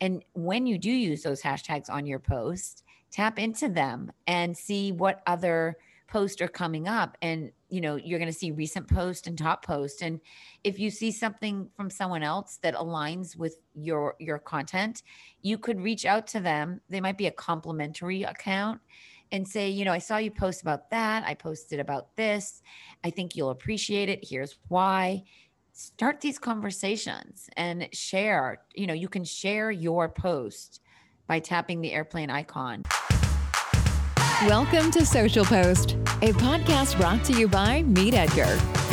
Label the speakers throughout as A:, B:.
A: And when you do use those hashtags on your post, tap into them and see what other posts are coming up. And you know you're going to see recent post and top post and if you see something from someone else that aligns with your your content you could reach out to them. They might be a complimentary account and say you know i saw you post about that. I posted about this. I think you'll appreciate it. Here's why start these conversations and share you know you can share your post by tapping the airplane icon
B: Welcome to Social Post, a podcast brought to you by Meet Edgar.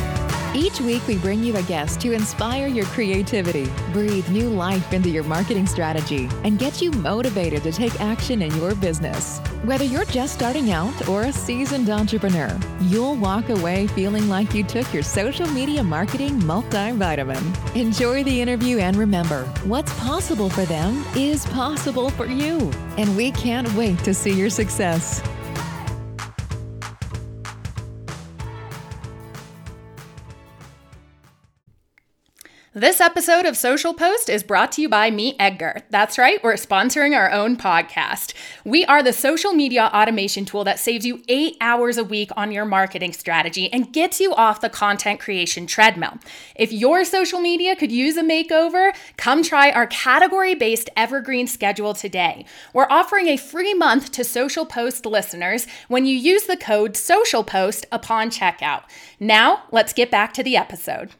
B: Each week, we bring you a guest to inspire your creativity, breathe new life into your marketing strategy, and get you motivated to take action in your business. Whether you're just starting out or a seasoned entrepreneur, you'll walk away feeling like you took your social media marketing multivitamin. Enjoy the interview and remember what's possible for them is possible for you. And we can't wait to see your success.
C: This episode of Social Post is brought to you by Meet Edgar. That's right, we're sponsoring our own podcast. We are the social media automation tool that saves you eight hours a week on your marketing strategy and gets you off the content creation treadmill. If your social media could use a makeover, come try our category based evergreen schedule today. We're offering a free month to Social Post listeners when you use the code SOCIALPOST upon checkout. Now, let's get back to the episode.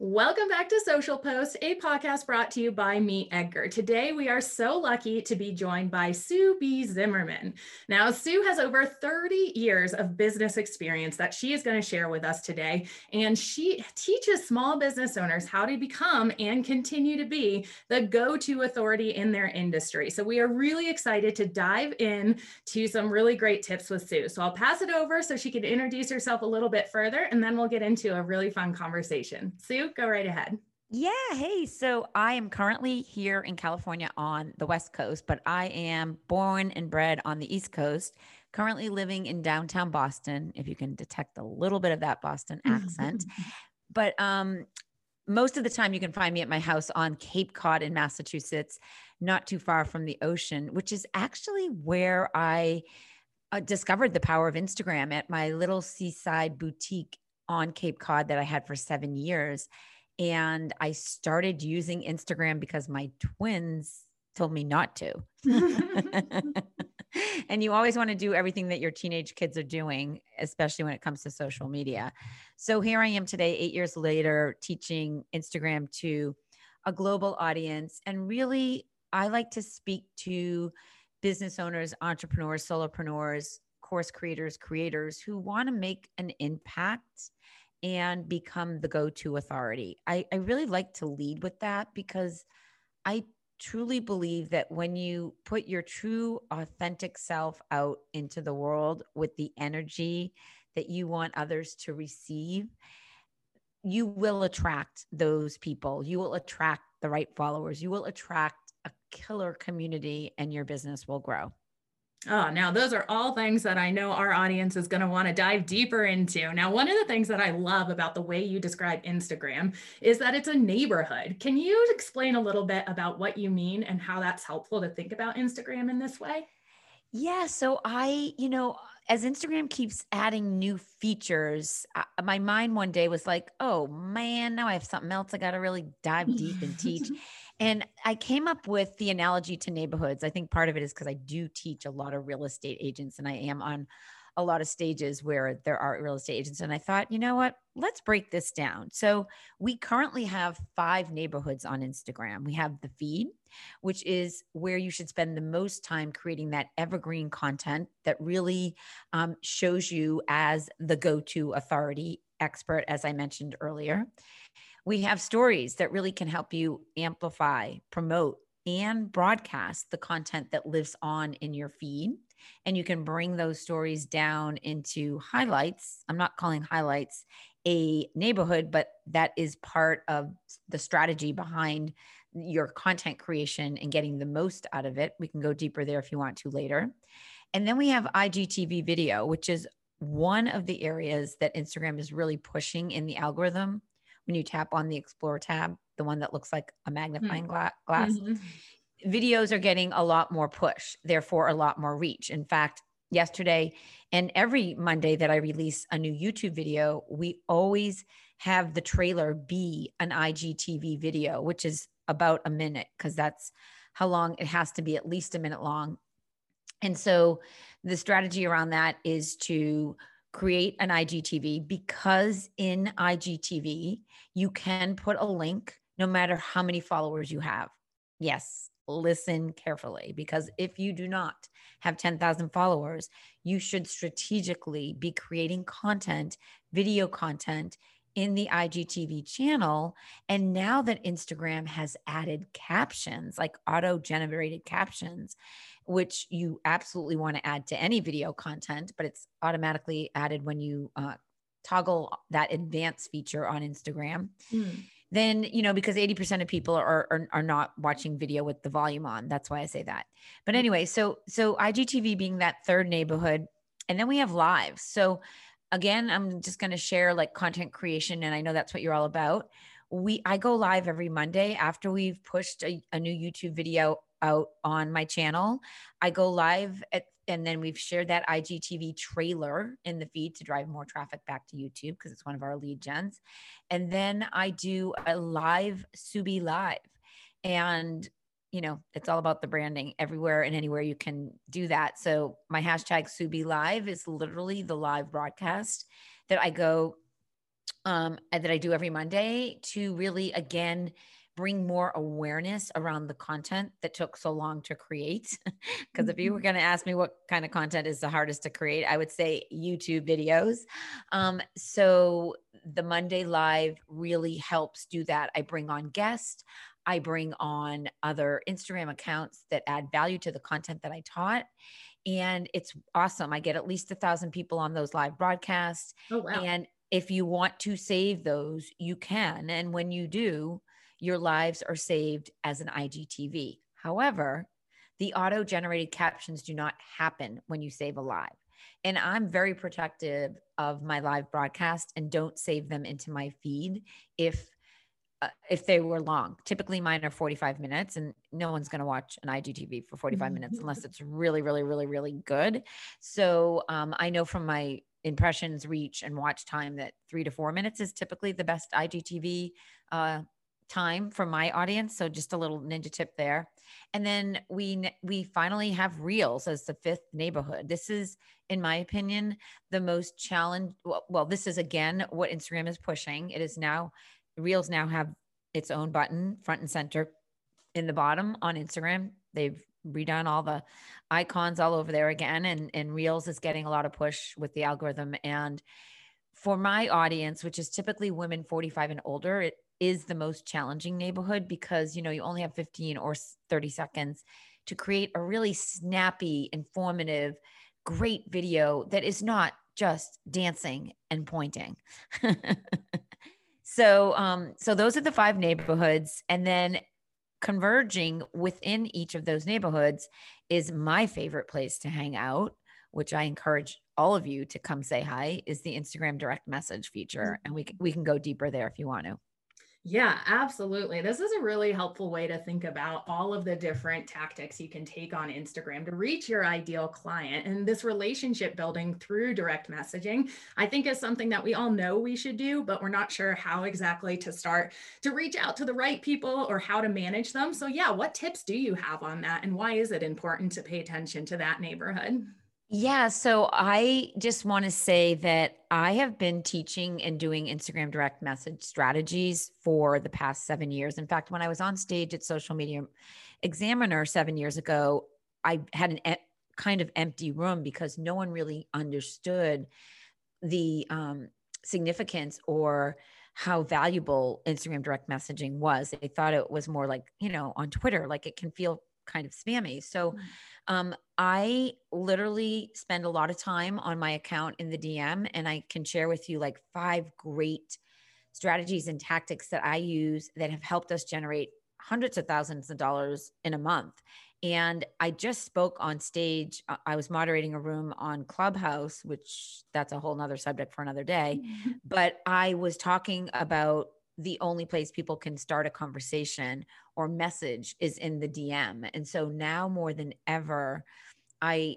C: Welcome back to Social Post, a podcast brought to you by Meet Edgar. Today, we are so lucky to be joined by Sue B. Zimmerman. Now, Sue has over 30 years of business experience that she is going to share with us today. And she teaches small business owners how to become and continue to be the go to authority in their industry. So, we are really excited to dive in to some really great tips with Sue. So, I'll pass it over so she can introduce herself a little bit further, and then we'll get into a really fun conversation. Sue, go right ahead.
A: Yeah. Hey, so I am currently here in California on the West Coast, but I am born and bred on the East Coast, currently living in downtown Boston, if you can detect a little bit of that Boston accent. but um, most of the time, you can find me at my house on Cape Cod in Massachusetts, not too far from the ocean, which is actually where I uh, discovered the power of Instagram at my little seaside boutique on Cape Cod that I had for seven years. And I started using Instagram because my twins told me not to. and you always want to do everything that your teenage kids are doing, especially when it comes to social media. So here I am today, eight years later, teaching Instagram to a global audience. And really, I like to speak to business owners, entrepreneurs, solopreneurs, course creators, creators who want to make an impact and become the go to authority. I, I really like to lead with that because I truly believe that when you put your true, authentic self out into the world with the energy that you want others to receive, you will attract those people. You will attract the right followers. You will attract a killer community, and your business will grow.
C: Oh, now those are all things that I know our audience is going to want to dive deeper into. Now, one of the things that I love about the way you describe Instagram is that it's a neighborhood. Can you explain a little bit about what you mean and how that's helpful to think about Instagram in this way?
A: Yeah. So I, you know, as Instagram keeps adding new features, I, my mind one day was like, oh man, now I have something else I got to really dive deep and teach. And I came up with the analogy to neighborhoods. I think part of it is because I do teach a lot of real estate agents and I am on a lot of stages where there are real estate agents. And I thought, you know what? Let's break this down. So we currently have five neighborhoods on Instagram. We have the feed, which is where you should spend the most time creating that evergreen content that really um, shows you as the go to authority expert, as I mentioned earlier. We have stories that really can help you amplify, promote, and broadcast the content that lives on in your feed. And you can bring those stories down into highlights. I'm not calling highlights a neighborhood, but that is part of the strategy behind your content creation and getting the most out of it. We can go deeper there if you want to later. And then we have IGTV video, which is one of the areas that Instagram is really pushing in the algorithm when you tap on the explore tab the one that looks like a magnifying mm-hmm. gla- glass. Mm-hmm videos are getting a lot more push, therefore a lot more reach. In fact, yesterday and every Monday that I release a new YouTube video, we always have the trailer be an IGTV video, which is about a minute because that's how long it has to be, at least a minute long. And so the strategy around that is to create an IGTV because in IGTV, you can put a link no matter how many followers you have. Yes, listen carefully because if you do not have 10,000 followers, you should strategically be creating content, video content in the IGTV channel. And now that Instagram has added captions, like auto generated captions, which you absolutely want to add to any video content, but it's automatically added when you uh, toggle that advanced feature on Instagram. Mm then you know because 80% of people are, are are not watching video with the volume on that's why i say that but mm. anyway so so igtv being that third neighborhood and then we have live so again i'm just going to share like content creation and i know that's what you're all about we i go live every monday after we've pushed a, a new youtube video out on my channel i go live at and then we've shared that IGTV trailer in the feed to drive more traffic back to YouTube because it's one of our lead gens. And then I do a live Sue B live. And you know, it's all about the branding everywhere and anywhere you can do that. So my hashtag Sue B Live is literally the live broadcast that I go um that I do every Monday to really again bring more awareness around the content that took so long to create. Because mm-hmm. if you were mm-hmm. going to ask me what kind of content is the hardest to create, I would say YouTube videos. Um, so the Monday Live really helps do that. I bring on guests. I bring on other Instagram accounts that add value to the content that I taught. And it's awesome. I get at least a thousand people on those live broadcasts. Oh, wow. And if you want to save those, you can. And when you do, your lives are saved as an IGTV. However, the auto generated captions do not happen when you save a live. And I'm very protective of my live broadcast and don't save them into my feed if uh, if they were long. Typically mine are 45 minutes and no one's going to watch an IGTV for 45 minutes mm-hmm. unless it's really really really really good. So um, I know from my impressions reach and watch time that 3 to 4 minutes is typically the best IGTV uh, time for my audience so just a little ninja tip there and then we we finally have reels as the fifth neighborhood this is in my opinion the most challenge well, well this is again what instagram is pushing it is now reels now have its own button front and center in the bottom on instagram. They've redone all the icons all over there again and and reels is getting a lot of push with the algorithm. And for my audience which is typically women 45 and older it is the most challenging neighborhood because you know you only have 15 or 30 seconds to create a really snappy informative great video that is not just dancing and pointing so um so those are the five neighborhoods. And then converging within each of those neighborhoods is my favorite place to hang out which i encourage all of you to come say hi is the instagram direct message feature. And we, we can go deeper there if you want to
C: yeah, absolutely. This is a really helpful way to think about all of the different tactics you can take on Instagram to reach your ideal client. And this relationship building through direct messaging, I think is something that we all know we should do, but we're not sure how exactly to start to reach out to the right people or how to manage them. So, yeah, what tips do you have on that? And why is it important to pay attention to that neighborhood?
A: Yeah. So I just want to say that I have been teaching and doing Instagram direct message strategies for the past seven years. In fact, when I was on stage at Social Media Examiner seven years ago, I had an e- kind of empty room because no one really understood the um, significance or how valuable Instagram direct messaging was. They thought it was more like, you know, on Twitter, like it can feel kind of spammy. So, mm. Um, I literally spend a lot of time on my account in the DM, and I can share with you like five great strategies and tactics that I use that have helped us generate hundreds of thousands of dollars in a month. And I just spoke on stage. Uh, I was moderating a room on Clubhouse, which that's a whole nother subject for another day. Mm-hmm. But I was talking about the only place people can start a conversation or message is in the DM. And so now more than ever, I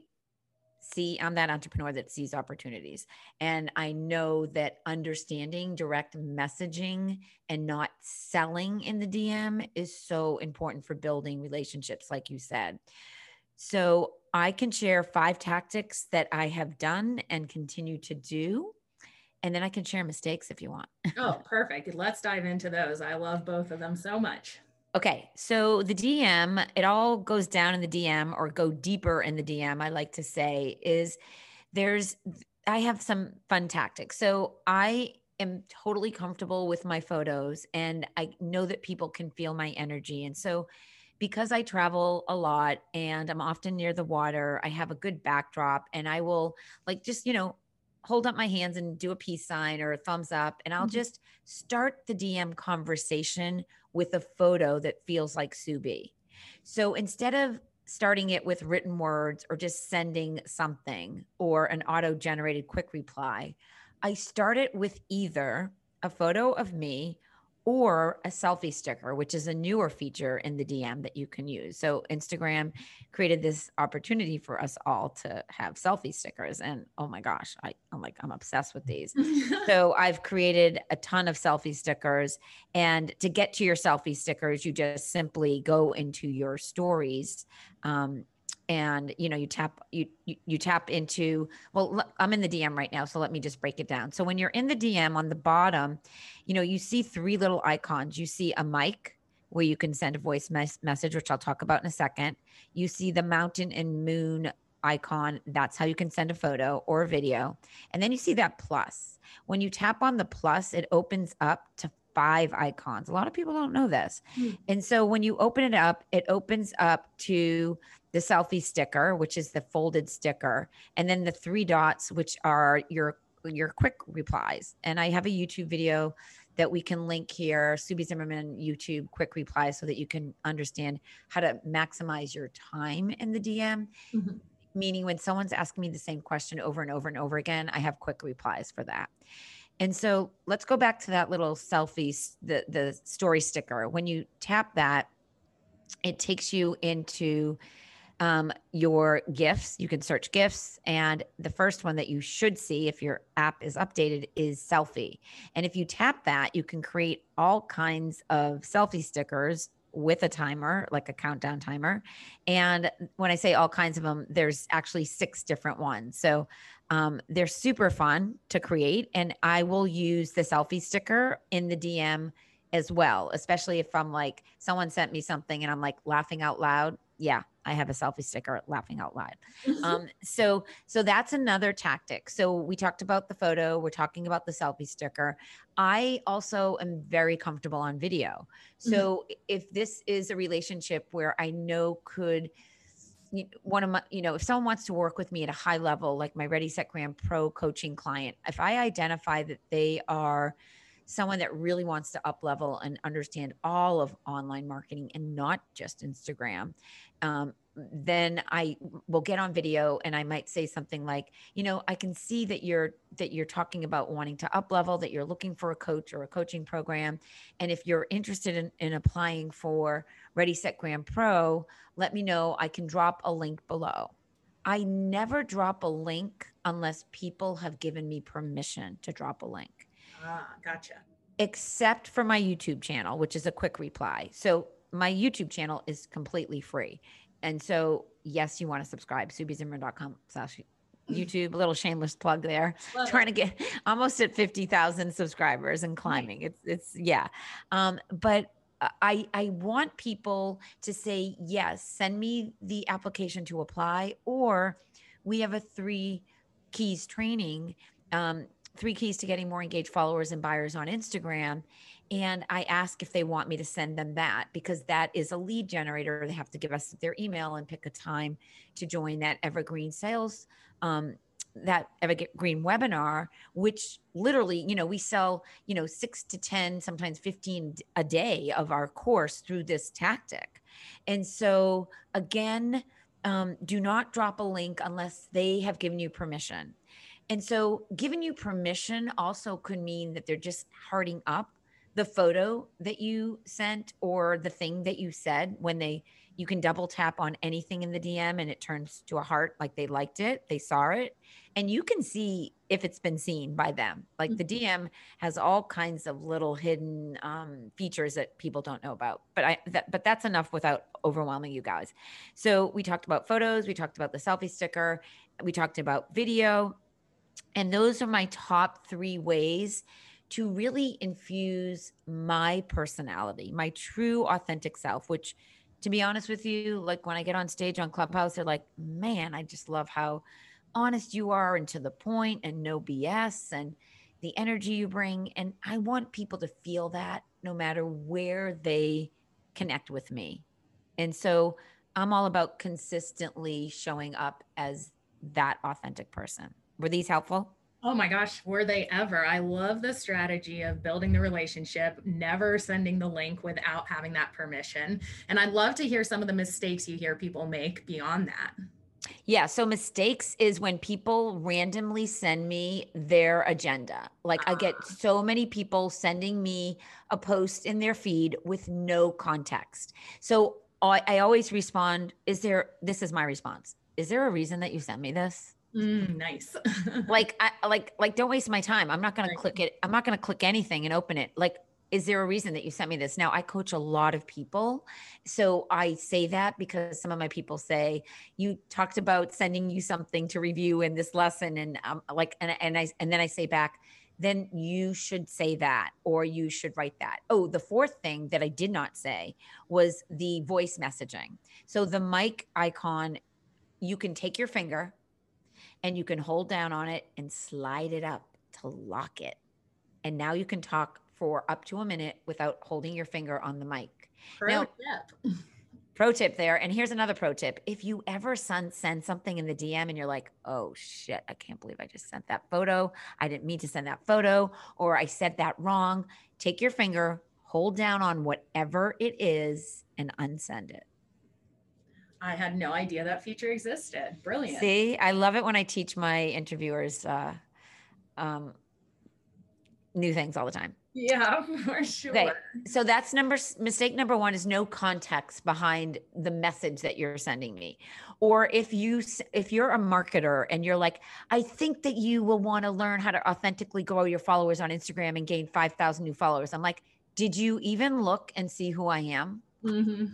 A: see I'm that entrepreneur that sees opportunities. And I know that understanding direct messaging and not selling in the DM is so important for building relationships, like you said. So I can share five tactics that I have done and continue to do. And then I can share mistakes if you want.
C: oh, perfect. Let's dive into those. I love both of them so much.
A: Okay, so the DM, it all goes down in the DM or go deeper in the DM, I like to say, is there's, I have some fun tactics. So I am totally comfortable with my photos and I know that people can feel my energy. And so, because I travel a lot and I'm often near the water, I have a good backdrop and I will like just, you know, hold up my hands and do a peace sign or a thumbs up and I'll mm-hmm. just start the DM conversation with a photo that feels like Sue B. So instead of starting it with written words or just sending something or an auto generated quick reply, I start it with either a photo of me or a selfie sticker, which is a newer feature in the DM that you can use. So Instagram created this opportunity for us all to have selfie stickers. And oh my gosh, I, I'm like, I'm obsessed with these. so I've created a ton of selfie stickers. And to get to your selfie stickers, you just simply go into your stories um, and you know you tap you, you, you tap into well i'm in the dm right now so let me just break it down so when you're in the dm on the bottom you know you see three little icons you see a mic where you can send a voice mes- message which i'll talk about in a second you see the mountain and moon icon that's how you can send a photo or a video and then you see that plus when you tap on the plus it opens up to five icons. A lot of people don't know this. Mm. And so when you open it up, it opens up to the selfie sticker, which is the folded sticker, and then the three dots, which are your your quick replies. And I have a YouTube video that we can link here, Sue B. Zimmerman YouTube quick replies, so that you can understand how to maximize your time in the DM. Mm-hmm. Meaning, when someone's asking me the same question over and over and over again, I have quick replies for that. And so let's go back to that little selfie, the the story sticker. When you tap that, it takes you into um, your gifts. You can search gifts. And the first one that you should see if your app is updated is selfie. And if you tap that, you can create all kinds of selfie stickers with a timer, like a countdown timer. And when I say all kinds of them, there's actually six different ones. So um, they're super fun to create. And I will use the selfie sticker in the DM as well, especially if I'm like, someone sent me something and I'm like laughing out loud. Yeah, I have a selfie sticker laughing out loud. um, so so that's another tactic. So we talked about the photo, we're talking about the selfie sticker. I also am very comfortable on video. So mm-hmm. if this is a relationship where I know could one of my, you know, if someone wants to work with me at a high level, like my Ready Set Gram Pro coaching client, if I identify that they are someone that really wants to up level and understand all of online marketing and not just Instagram, um, then I will get on video and I might say something like, you know, I can see that you're that you're talking about wanting to up level, that you're looking for a coach or a coaching program. And if you're interested in, in applying for Ready Set Gram Pro, let me know. I can drop a link below. I never drop a link unless people have given me permission to drop a link.
C: Ah, gotcha.
A: Except for my YouTube channel, which is a quick reply. So my YouTube channel is completely free. And so, yes, you want to subscribe, suebzimmerman.com slash YouTube, a little shameless plug there. Love trying it. to get almost at 50,000 subscribers and climbing. It's, it's, yeah. Um, but I, I want people to say, yes, send me the application to apply, or we have a three keys training, um, three keys to getting more engaged followers and buyers on Instagram. And I ask if they want me to send them that because that is a lead generator. They have to give us their email and pick a time to join that evergreen sales um, that evergreen webinar which literally you know we sell you know 6 to 10 sometimes 15 a day of our course through this tactic and so again um, do not drop a link unless they have given you permission and so giving you permission also could mean that they're just hearting up the photo that you sent or the thing that you said when they you can double tap on anything in the DM and it turns to a heart like they liked it, they saw it, and you can see if it's been seen by them. Like the DM has all kinds of little hidden um, features that people don't know about. But I that, but that's enough without overwhelming you guys. So we talked about photos, we talked about the selfie sticker, we talked about video, and those are my top three ways to really infuse my personality, my true authentic self, which to be honest with you, like when I get on stage on Clubhouse, they're like, man, I just love how honest you are and to the point and no BS and the energy you bring. And I want people to feel that no matter where they connect with me. And so I'm all about consistently showing up as that authentic person. Were these helpful?
C: Oh my gosh, were they ever? I love the strategy of building the relationship, never sending the link without having that permission. And I'd love to hear some of the mistakes you hear people make beyond that.
A: Yeah. So mistakes is when people randomly send me their agenda. Like I get ah. so many people sending me a post in their feed with no context. So I, I always respond, is there, this is my response. Is there a reason that you sent me this?
C: Mm, nice.
A: like, I like, like, don't waste my time. I'm not going right. to click it. I'm not going to click anything and open it. Like, is there a reason that you sent me this? Now, I coach a lot of people. So I say that because some of my people say, you talked about sending you something to review in this lesson. And um, like, and, and I, and then I say back, then you should say that or you should write that. Oh, the fourth thing that I did not say was the voice messaging. So the mic icon, you can take your finger and you can hold down on it and slide it up to lock it. And now you can talk for up to a minute without holding your finger on the mic.
C: Pro now, tip.
A: pro tip there. And here's another pro tip. If you ever send, send something in the DM and you're like, oh shit, I can't believe I just sent that photo. I didn't mean to send that photo, or I said that wrong, take your finger, hold down on whatever it is, and unsend it.
C: I had no idea that feature existed. Brilliant.
A: See, I love it when I teach my interviewers uh, um, new things all the time.
C: Yeah, for sure. Okay.
A: So that's number mistake number 1 is no context behind the message that you're sending me. Or if you if you're a marketer and you're like, "I think that you will want to learn how to authentically grow your followers on Instagram and gain 5,000 new followers." I'm like, "Did you even look and see who I am?" Mm-hmm.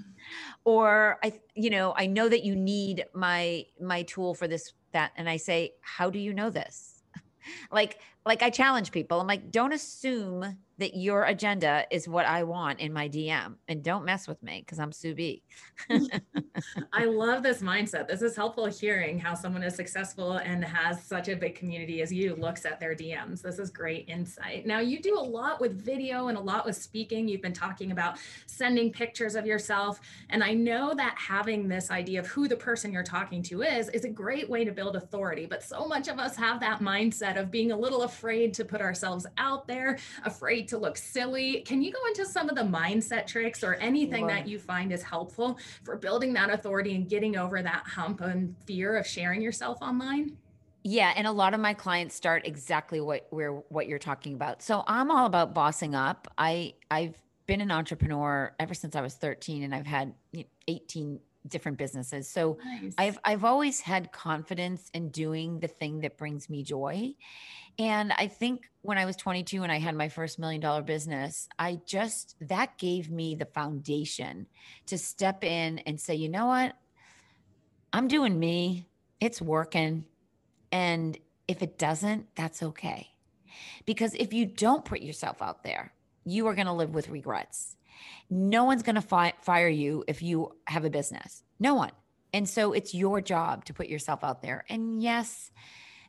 A: Or I, you know, I know that you need my my tool for this that, and I say, how do you know this? like, like I challenge people. I'm like, don't assume that your agenda is what I want in my DM and don't mess with me because I'm Sue B.
C: I love this mindset. This is helpful hearing how someone is successful and has such a big community as you looks at their DMs. This is great insight. Now, you do a lot with video and a lot with speaking. You've been talking about sending pictures of yourself. And I know that having this idea of who the person you're talking to is, is a great way to build authority. But so much of us have that mindset of being a little afraid to put ourselves out there, afraid to look silly. Can you go into some of the mindset tricks or anything that you find is helpful for building that authority and getting over that hump and fear of sharing yourself online?
A: Yeah, and a lot of my clients start exactly what where what you're talking about. So I'm all about bossing up. I I've been an entrepreneur ever since I was 13 and I've had 18 different businesses. So nice. I've I've always had confidence in doing the thing that brings me joy. And I think when I was 22 and I had my first million dollar business, I just, that gave me the foundation to step in and say, you know what? I'm doing me, it's working. And if it doesn't, that's okay. Because if you don't put yourself out there, you are going to live with regrets. No one's going to fi- fire you if you have a business. No one. And so it's your job to put yourself out there. And yes,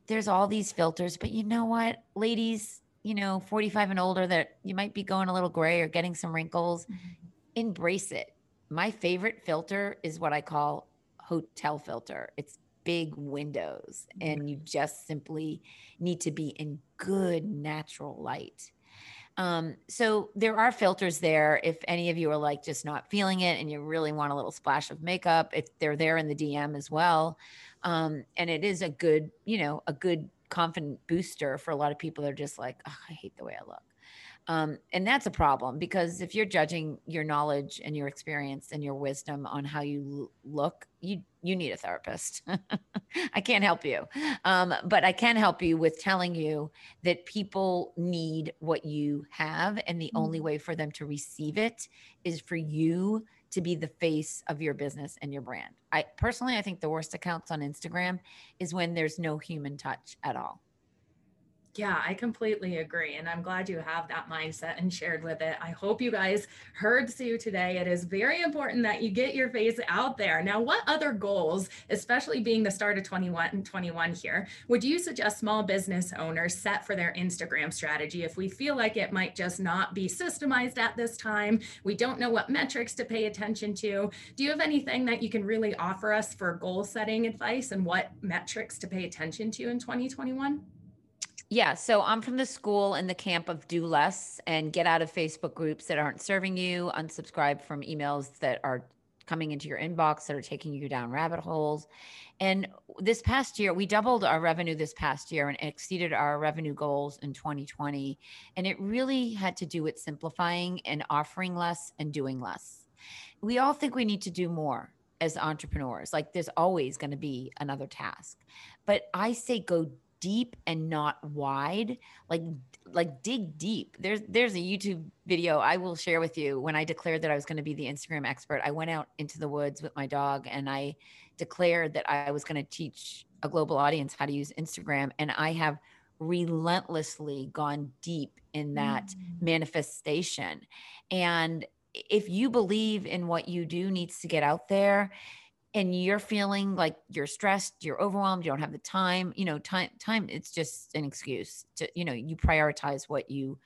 A: there's all these filters, but you know what, ladies, you know, 45 and older that you might be going a little gray or getting some wrinkles, mm-hmm. embrace it. My favorite filter is what I call hotel filter. It's big windows and you just simply need to be in good natural light. Um, so there are filters there. If any of you are like just not feeling it and you really want a little splash of makeup, if they're there in the DM as well. Um, and it is a good, you know, a good confident booster for a lot of people that are just like, oh, I hate the way I look. Um, and that's a problem because if you're judging your knowledge and your experience and your wisdom on how you look, you you need a therapist. I can't help you, um, but I can help you with telling you that people need what you have, and the mm-hmm. only way for them to receive it is for you to be the face of your business and your brand. I personally, I think the worst accounts on Instagram is when there's no human touch at all.
C: Yeah, I completely agree. And I'm glad you have that mindset and shared with it. I hope you guys heard Sue today. It is very important that you get your face out there. Now, what other goals, especially being the start of 21 21 here, would you suggest small business owners set for their Instagram strategy if we feel like it might just not be systemized at this time? We don't know what metrics to pay attention to. Do you have anything that you can really offer us for goal setting advice and what metrics to pay attention to in 2021?
A: Yeah. So I'm from the school and the camp of do less and get out of Facebook groups that aren't serving you, unsubscribe from emails that are coming into your inbox that are taking you down rabbit holes. And this past year, we doubled our revenue this past year and exceeded our revenue goals in 2020. And it really had to do with simplifying and offering less and doing less. We all think we need to do more as entrepreneurs. Like there's always going to be another task. But I say go deep and not wide like like dig deep. There's there's a youtube video i will share with you. When i declared that i was going to be the instagram expert i went out into the woods with my dog and i declared that i was going to teach a global audience how to use instagram and i have relentlessly gone deep in that mm. manifestation. And if you believe in what you do needs to get out there and you're feeling like you're stressed, you're overwhelmed, you don't have the time, you know, time time it's just an excuse to, you know, you prioritize what you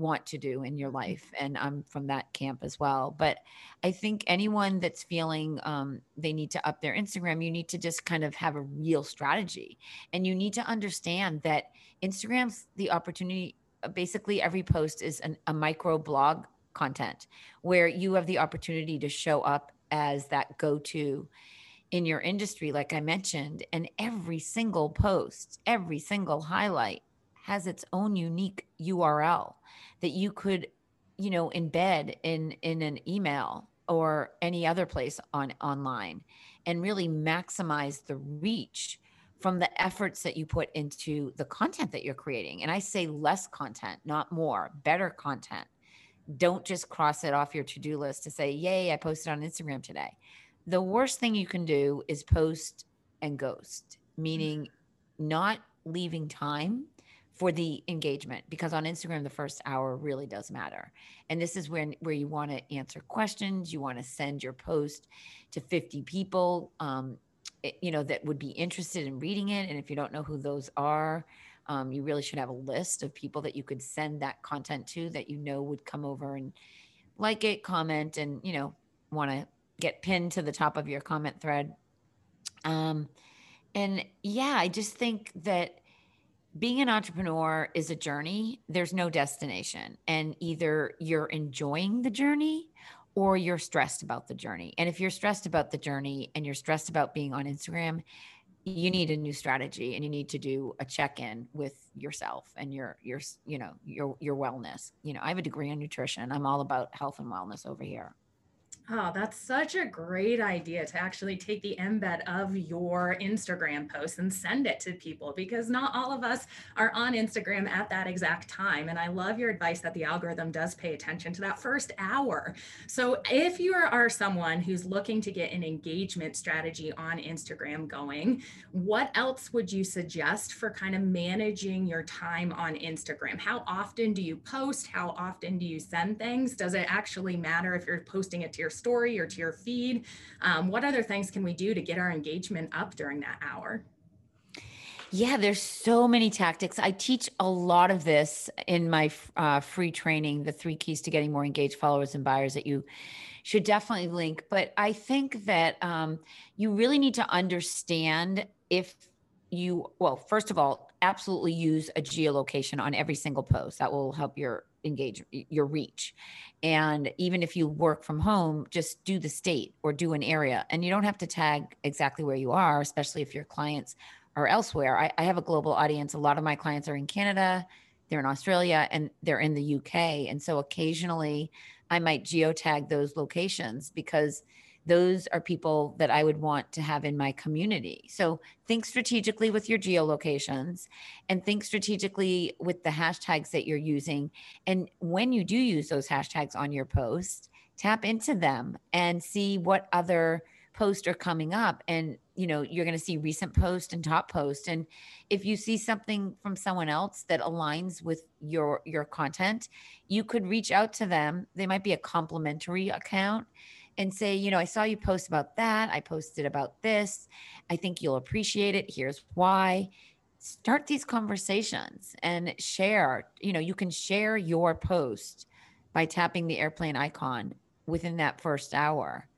A: want to do in your mm-hmm. life and i'm from that camp as well but i think anyone that's feeling um, they need to up their instagram you need to just kind of have a real strategy and you need to understand that instagram's the opportunity uh, basically every post is an, a micro blog content where you have the opportunity to show up as that go-to in your industry, like I mentioned, and every single post, every single highlight has its own unique URL that you could, you know, embed in in an email or any other place on online and really maximize the reach from the efforts that you put into the content that you're creating. And I say less content, not more, better content. Don't just cross it off your to-do list to say, "Yay, I posted on Instagram today." The worst thing you can do is post and ghost, meaning not leaving time for the engagement because on Instagram the first hour really does matter. And this is when where you want to answer questions, you want to send your post to 50 people um, you know that would be interested in reading it and if you don't know who those are, um, you really should have a list of people that you could send that content to that you know would come over and like it, comment and you know want to get pinned to the top of your comment thread. Um, and yeah, I just think that being an entrepreneur is a journey. There's no destination. And either you're enjoying the journey or you're stressed about the journey. And if you're stressed about the journey and you're stressed about being on Instagram, you need a new strategy and you need to do a check-in with yourself and your your you know your your wellness. You know, I have a degree in nutrition. I'm all about health and wellness over here.
C: Oh, that's such a great idea to actually take the embed of your Instagram post and send it to people because not all of us are on Instagram at that exact time. And I love your advice that the algorithm does pay attention to that first hour. So if you are someone who's looking to get an engagement strategy on Instagram going, what else would you suggest for kind of managing your time on Instagram? How often do you post? How often do you send things? Does it actually matter if you're posting it to your story or to your feed? Um, what other things can we do to get our engagement up during that hour?
A: Yeah, there's so many tactics. I teach a lot of this in my uh, free training, the three keys to getting more engaged followers and buyers that you should definitely link. But I think that um, you really need to understand if you, well, first of all, absolutely use a geolocation on every single post. That will help your engage your reach. And even if you work from home, just do the state or do an area. And you don't have to tag exactly where you are, especially if your clients are elsewhere. I, I have a global audience. A lot of my clients are in Canada, they're in Australia and they're in the UK. And so occasionally I might geotag those locations because those are people that I would want to have in my community. So think strategically with your geolocations and think strategically with the hashtags that you're using. And when you do use those hashtags on your post, tap into them and see what other posts are coming up and you know you're going to see recent post and top post and if you see something from someone else that aligns with your your content you could reach out to them they might be a complimentary account and say, you know, I saw you post about that. I posted about this. I think you'll appreciate it. Here's why. Start these conversations and share. You know, you can share your post by tapping the airplane icon within that first hour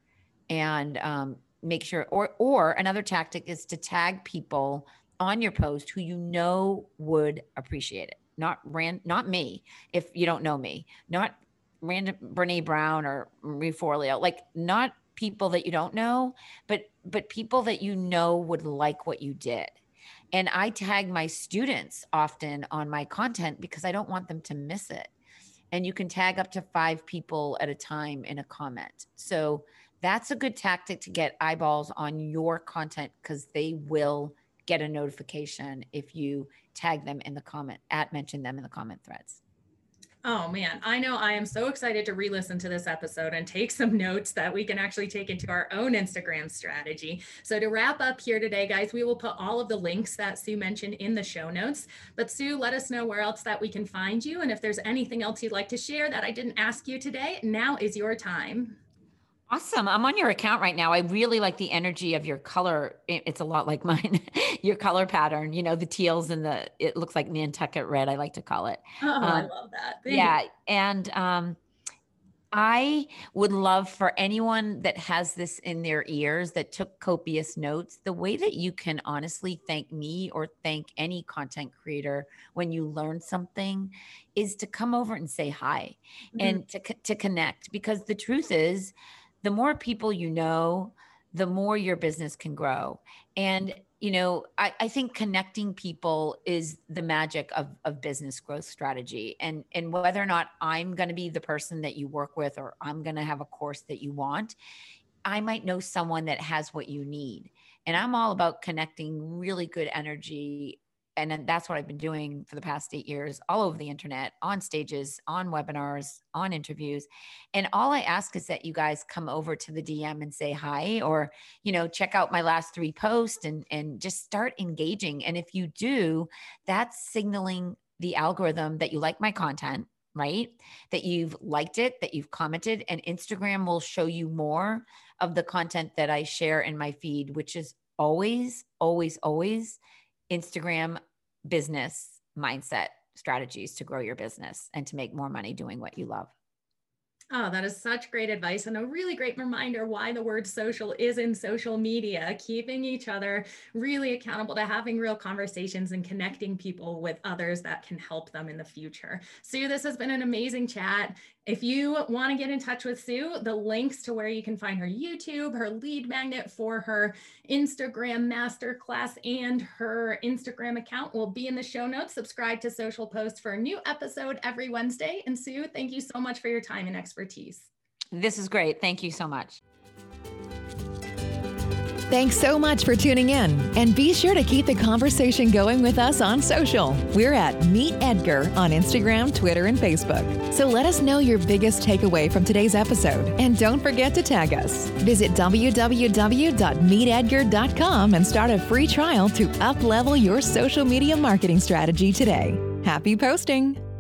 A: and um, make sure or or another tactic is to tag people on your post who you know would appreciate it not ran not me if you don't know me not random Brene Brown or Marie Forleo, like not people that you don't know, but but people that you know would like what you did. And I tag my students often on my content because I don't want them to miss it. And you can tag up to five people at a time in a comment. So that's a good tactic to get eyeballs on your content because they will get a notification if you tag them in the comment at mention them in the comment threads.
C: Oh man, I know I am so excited to re listen to this episode and take some notes that we can actually take into our own Instagram strategy. So, to wrap up here today, guys, we will put all of the links that Sue mentioned in the show notes. But, Sue, let us know where else that we can find you. And if there's anything else you'd like to share that I didn't ask you today, now is your time.
A: Awesome. I'm on your account right now. I really like the energy of your color. It's a lot like mine. your color pattern, you know, the teals and the it looks like Nantucket red, I like to call it.
C: Oh, um, I love that.
A: Yeah. And um I would love for anyone that has this in their ears that took copious notes, the way that you can honestly thank me or thank any content creator when you learn something is to come over and say hi mm-hmm. and to, to connect. Because the truth is, the more people you know, the more your business can grow. And, you know, I, I think connecting people is the magic of, of business growth strategy. And, and whether or not I'm going to be the person that you work with or I'm going to have a course that you want, I might know someone that has what you need. And I'm all about connecting really good energy and that's what I've been doing for the past eight years, all over the internet, on stages, on webinars, on interviews. And all I ask is that you guys come over to the DM and say hi, or you know, check out my last three posts and and just start engaging. And if you do, that's signaling the algorithm that you like my content, right? That you've liked it, that you've commented, and Instagram will show you more of the content that I share in my feed, which is always, always, always Instagram business mindset strategies to grow your business and to make more money doing what you love.
C: Oh, that is such great advice and a really great reminder why the word social is in social media, keeping each other really accountable to having real conversations and connecting people with others that can help them in the future. Sue, this has been an amazing chat. If you want to get in touch with Sue, the links to where you can find her YouTube, her lead magnet for her Instagram masterclass, and her Instagram account will be in the show notes. Subscribe to Social Post for a new episode every Wednesday. And Sue, thank you so much for your time and expertise.
A: This is great. Thank you so much.
B: Thanks so much for tuning in. And be sure to keep the conversation going with us on social. We're at Meet Edgar on Instagram, Twitter, and Facebook. So let us know your biggest takeaway from today's episode. And don't forget to tag us. Visit www.meetedgar.com and start a free trial to up level your social media marketing strategy today. Happy posting!